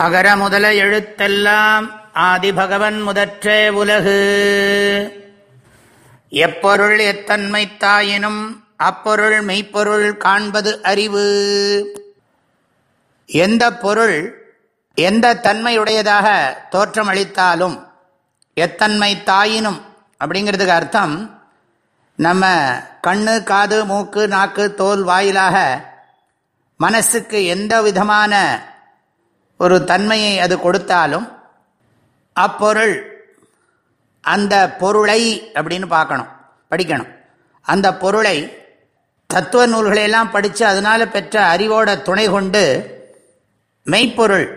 அகர முதல எழுத்தெல்லாம் ஆதிபகவன் முதற்றே உலகு. எப்பொருள் எத்தன்மை தாயினும் அப்பொருள் மெய்ப்பொருள் காண்பது அறிவு. எந்த பொருள் எந்த தன்மையுடையதாக தோற்றமளித்தாலும் எத்தன்மை தாயினும் அப்படிங்கிறதுக்கு அர்த்தம் நம்ம கண்ணு காது மூக்கு நாக்கு தோல் வாயிலாக மனசுக்கு எந்த விதமான ஒரு தன்மையை அது கொடுத்தாலும் அப்பொருள் அந்த பொருளை அப்படின்னு பார்க்கணும் படிக்கணும். அந்த பொருளை தத்துவ நூல்களையெல்லாம் படித்து அதனால் பெற்ற அறிவோட துணை கொண்டு மெய்ப்பொருள்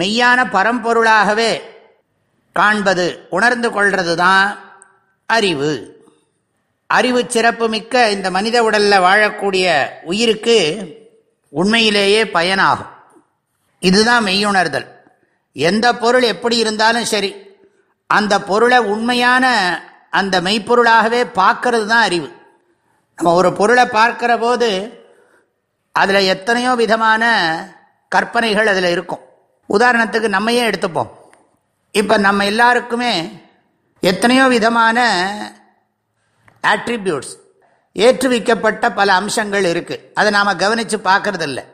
மெய்யான பரம்பொருளாகவே காண்பது உணர்ந்து கொள்வது தான் அறிவு. அறிவு சிறப்பு மிக்க இந்த மனித உடலில் வாழக்கூடிய உயிருக்கு உண்மையிலேயே பயனாகும். இதுதான் மெய்யுணர்தல். எந்த பொருள் எப்படி இருந்தாலும் சரி அந்த பொருளை உண்மையான அந்த மெய்ப்பொருளாகவே பார்க்கறது தான் அறிவு. நம்ம ஒரு பொருளை பார்க்கிற போது அதில் எத்தனையோ விதமான கற்பனைகள் அதில் இருக்கும். உதாரணத்துக்கு நம்மையே எடுத்துப்போம். இப்போ நம்ம எல்லாருக்குமே எத்தனையோ விதமான ஆட்ரிபியூட்ஸ் ஏற்றுவிக்கப்பட்ட பல அம்சங்கள் இருக்குது அதை நாம் கவனித்து பார்க்கறதில்லை.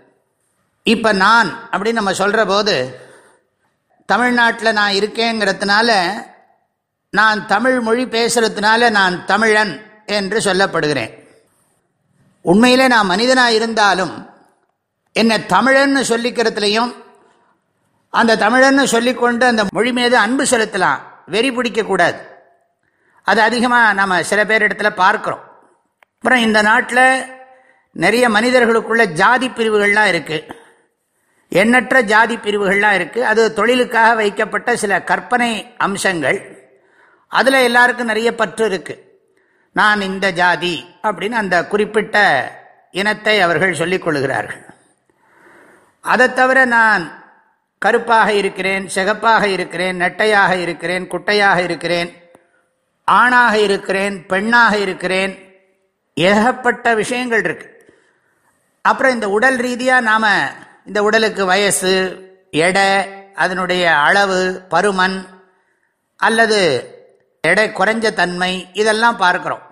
இப்போ நான் அப்படின்னு நம்ம சொல்கிற போது தமிழ்நாட்டில் நான் இருக்கேங்கிறதுனால நான் தமிழ் மொழி பேசுகிறதுனால நான் தமிழன் என்று சொல்லப்படுகிறேன். உண்மையிலே நான் மனிதனாக இருந்தாலும் என்னை தமிழன்னு சொல்லிக்கிறதுலையும் அந்த தமிழன்னு சொல்லிக்கொண்டு அந்த மொழி மீது அன்பு செலுத்தலாம். வெறி பிடிக்கக்கூடாது அது அதிகமாக நம்ம சில பேர் இடத்துல பார்க்குறோம். அப்புறம் இந்த நாட்டில் நிறைய மனிதர்களுக்குள்ள ஜாதி பிரிவுகள்லாம் இருக்குது எண்ணற்ற ஜாதி பிரிவுகள்லாம் இருக்குது அது தொழிலுக்காக வைக்கப்பட்ட சில கற்பனை அம்சங்கள். அதில் எல்லாருக்கும் நிறைய பற்று இருக்குது நான் இந்த ஜாதி அப்படின்னு அந்த குறிப்பிட்ட இனத்தை அவர்கள் சொல்லிக் கொள்கிறார்கள். அதை தவிர நான் கருப்பாக இருக்கிறேன் சிகப்பாக இருக்கிறேன் நெட்டையாக இருக்கிறேன் குட்டையாக இருக்கிறேன் ஆணாக இருக்கிறேன் பெண்ணாக இருக்கிறேன். ஏகப்பட்ட விஷயங்கள் இருக்கு. அப்புறம் இந்த உடல் ரீதியாக நாம் இந்த உடலுக்கு வயசு எடை அதனுடைய அளவு பருமன் அல்லது எடை குறைஞ்ச தன்மை இதெல்லாம் பார்க்குறோம்.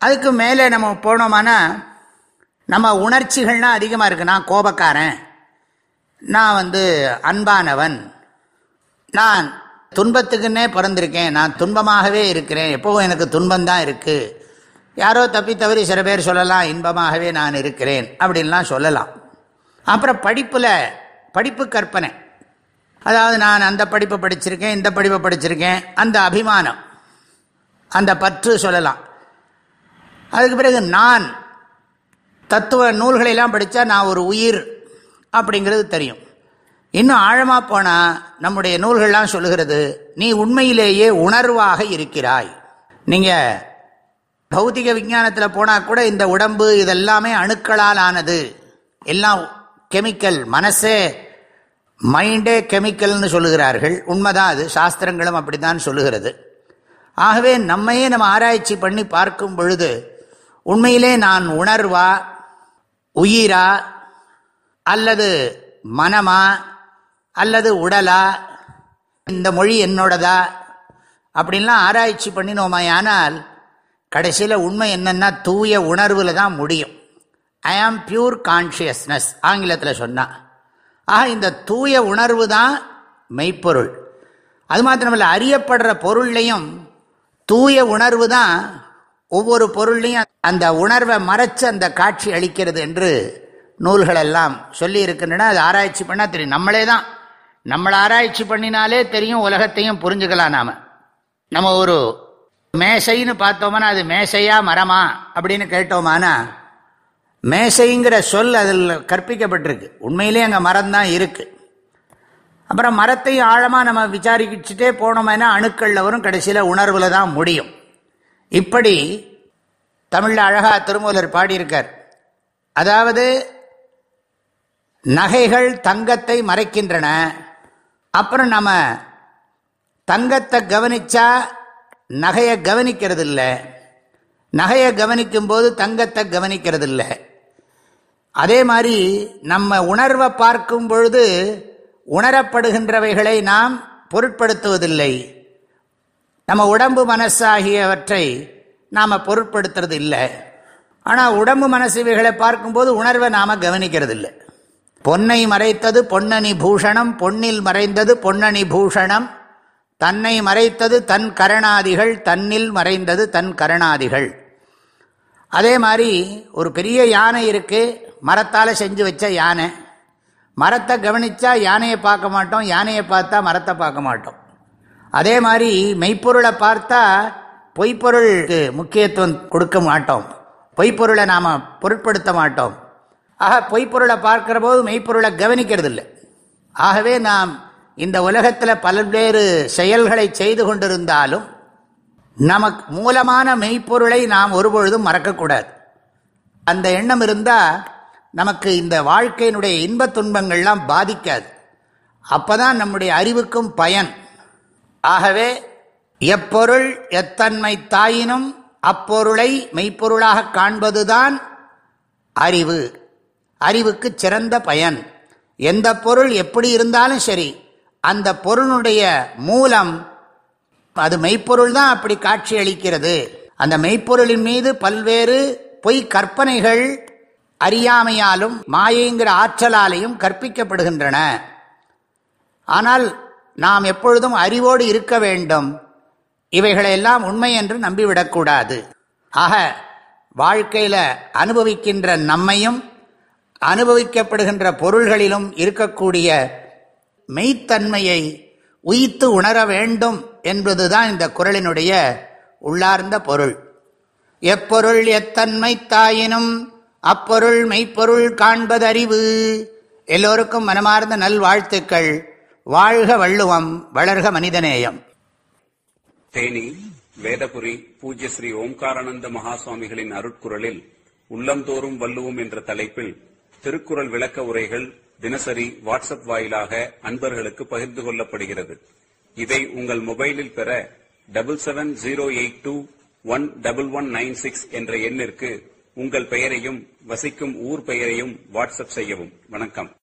அதுக்கு மேலே நம்ம போனோம்னா நம்ம உணர்ச்சிகள்னால் அதிகமாக இருக்குது நான் கோபக்காரன் நான் வந்து அன்பானவன் நான் துன்பத்துக்குன்னே பிறந்திருக்கேன் நான் துன்பமாகவே இருக்கிறேன் எப்போவும் எனக்கு துன்பம்தான் இருக்குது யாரோ தப்பி தவறி சில பேர் சொல்லலாம் இன்பமாகவே நான் இருக்கிறேன் அப்படின்லாம் சொல்லலாம். அப்புறம் படிப்பில் படிப்பு கற்பனை. அதாவது நான் அந்த படிப்பை படிச்சிருக்கேன் இந்த படிப்பை படிச்சிருக்கேன் அந்த அபிமானம். அந்த பற்று சொல்லலாம். அதுக்கு பிறகு நான் தத்துவ நூல்களெல்லாம் படித்தா நான் ஒரு உயிர் அப்படிங்கிறது தெரியும். இன்னும் ஆழமாக போனால் நம்முடைய நூல்கள்லாம் சொல்லுகிறது நீ உண்மையிலேயே உணர்வாக இருக்கிறாய். நீங்கள் பௌத்திக விஞ்ஞானத்தில் போனால் கூட இந்த உடம்பு இதெல்லாமே அணுக்களால் ஆனது. எல்லாம் கெமிக்கல் மனசே மைண்டே கெமிக்கல்னு சொல்லுகிறார்கள். உண்மைதான் அது. சாஸ்திரங்களும் அப்படித்தான் சொல்லுகிறது. ஆகவே நம்மையே நம்ம ஆராய்ச்சி பண்ணி பார்க்கும் பொழுது உண்மையிலே நான் உணர்வா உயிரா அல்லது மனமா அல்லது உடலா இந்த மொழி என்னோடதா அப்படின்லாம் ஆராய்ச்சி பண்ணினோமையானால் கடைசியில் உண்மை என்னன்னா தூய உணர்வில் தான் முடியும். ஐ ஆம் பியூர் கான்ஷியஸ்னஸ் ஆங்கிலத்தில் சொன்னான் ஆக இந்த தூய உணர்வு தான் மெய்ப்பொருள். அது மாத்திரமில்ல அறியப்படுற பொருள்லையும் தூய உணர்வு தான் ஒவ்வொரு பொருள்லையும் அந்த உணர்வை மறைச்சு அந்த காட்சி அளிக்கிறது என்று நூல்களெல்லாம் சொல்லி இருக்கின்றன. அது ஆராய்ச்சி பண்ணால் தெரியும். நம்மளே தான். நம்மளை ஆராய்ச்சி பண்ணினாலே தெரியும் உலகத்தையும் புரிஞ்சுக்கலாம் நாம். நம்ம ஒரு மேசைன்னு பார்த்தோம்னா அது மேசையா மரமா அப்படின்னு கேட்டோமானா மேசைங்கிற சொல் அதில் கற்பிக்கப்பட்டிருக்கு. உண்மையிலே அங்கே மரம் தான் இருக்கு. அப்புறம் மரத்தையும் ஆழமாக நம்ம விசாரிச்சுட்டே போனோம்னா அணுக்களில் வரும் கடைசியில் உணர்வில் தான் முடியும். இப்படி தமிழில் அழகா திருமூலர் பாடியிருக்கார். அதாவது நகைகள் தங்கத்தை மறைக்கின்றன. அப்புறம் நம்ம தங்கத்தை கவனிச்சா நகையை கவனிக்கிறது இல்லை நகையை கவனிக்கும் போது தங்கத்தை கவனிக்கிறது இல்லை அதே மாதிரி நம்ம உணர்வை பார்க்கும் பொழுது உணரப்படுகின்றவைகளை நாம் பொருட்படுத்துவதில்லை. நம்ம உடம்பு மனசாகியவற்றை நாம் பொருட்படுத்துறது இல்லை ஆனால் உடம்பு மனசு இவைகளை பார்க்கும்போது உணர்வை நாம் கவனிக்கிறது இல்லை பொன்னை மறைத்தது பொன்னணி பூஷணம் பொன்னில் மறைந்தது பொன்னணி பூஷணம் தன்னை மறைத்தது தன் கரணாதிகள் தன்னில் மறைந்தது தன் கரணாதிகள். அதே மாதிரி ஒரு பெரிய யானை இருக்குது மரத்தால் செஞ்சு வச்ச யானை. மரத்தை கவனித்தா யானையை பார்க்க மாட்டோம் யானையை பார்த்தா மரத்தை பார்க்க மாட்டோம். அதே மாதிரி மெய்ப்பொருளை பார்த்தா பொய்ப்பொருளுக்கு முக்கியத்துவம் கொடுக்க மாட்டோம். பொய்ப்பொருளை நாம் பொருட்படுத்த மாட்டோம். ஆக பொய்ப்பொருளை பார்க்குற போது மெய்ப்பொருளை கவனிக்கிறது இல்லை ஆகவே நாம் இந்த உலகத்தில் பல்வேறு செயல்களை செய்து கொண்டிருந்தாலும் நமக்கு மூலமான மெய்ப்பொருளை நாம் ஒருபொழுதும் மறக்கக்கூடாது. அந்த எண்ணம் இருந்தால் நமக்கு இந்த வாழ்க்கையினுடைய இன்ப துன்பங்கள்லாம் பாதிக்காது. அப்பதான் நம்முடைய அறிவுக்கும் பயன். ஆகவே எப்பொருள் எத்தன்மை தாயினும் அப்பொருளை மெய்ப்பொருளாக காண்பதுதான் அறிவு. அறிவுக்கு சிறந்த பயன். எந்த பொருள் எப்படி இருந்தாலும் சரி அந்த பொருளுடைய மூலம் அது மெய்ப்பொருள் தான் அப்படி காட்சி அளிக்கிறது அந்த மெய்ப்பொருளின் மீது பல்வேறு பொய் கற்பனைகள் அறியாமையாலும் மாயைங்கிற ஆற்றலாலையும் கற்பிக்கப்படுகின்றன. ஆனால் நாம் எப்பொழுதும் அறிவோடு இருக்க வேண்டும். இவைகளெல்லாம் உண்மை என்று நம்பிவிடக்கூடாது. ஆக வாழ்க்கையில் அனுபவிக்கின்ற நம்மையும் அனுபவிக்கப்படுகின்ற பொருள்களிலும் இருக்கக்கூடிய மெய்த்தன்மையை உயித்து உணர வேண்டும் என்பதுதான் இந்த குரலினுடைய உள்ளார்ந்த பொருள். எப்பொருள் எத்தன்மை தாயினும் அப்பொருள் மெய்ப்பொருள் காண்பதறிவு. எல்லோருக்கும் மனமார்ந்த நல்வாழ்த்துக்கள். வாழ்க வள்ளுவம் வளர்க மனிதநேயம். தேனி வேதபுரி பூஜ்ய ஸ்ரீ ஓம்காரானந்த மகாசுவாமிகளின் அருட்குரலில் உள்ளந்தோறும் வள்ளுவோம் என்ற தலைப்பில் திருக்குறள் விளக்க உரைகள் தினசரி வாட்ஸ்அப் வாயிலாக அன்பர்களுக்கு பகிர்ந்து கொள்ளப்படுகிறது. இதை உங்கள் மொபைலில் பெற double seven zero eight two one double one nine six என்ற எண்ணிற்கு உங்கள் பெயரையும் வசிக்கும் ஊர் பெயரையும் வாட்ஸ்அப் செய்யவும். வணக்கம்.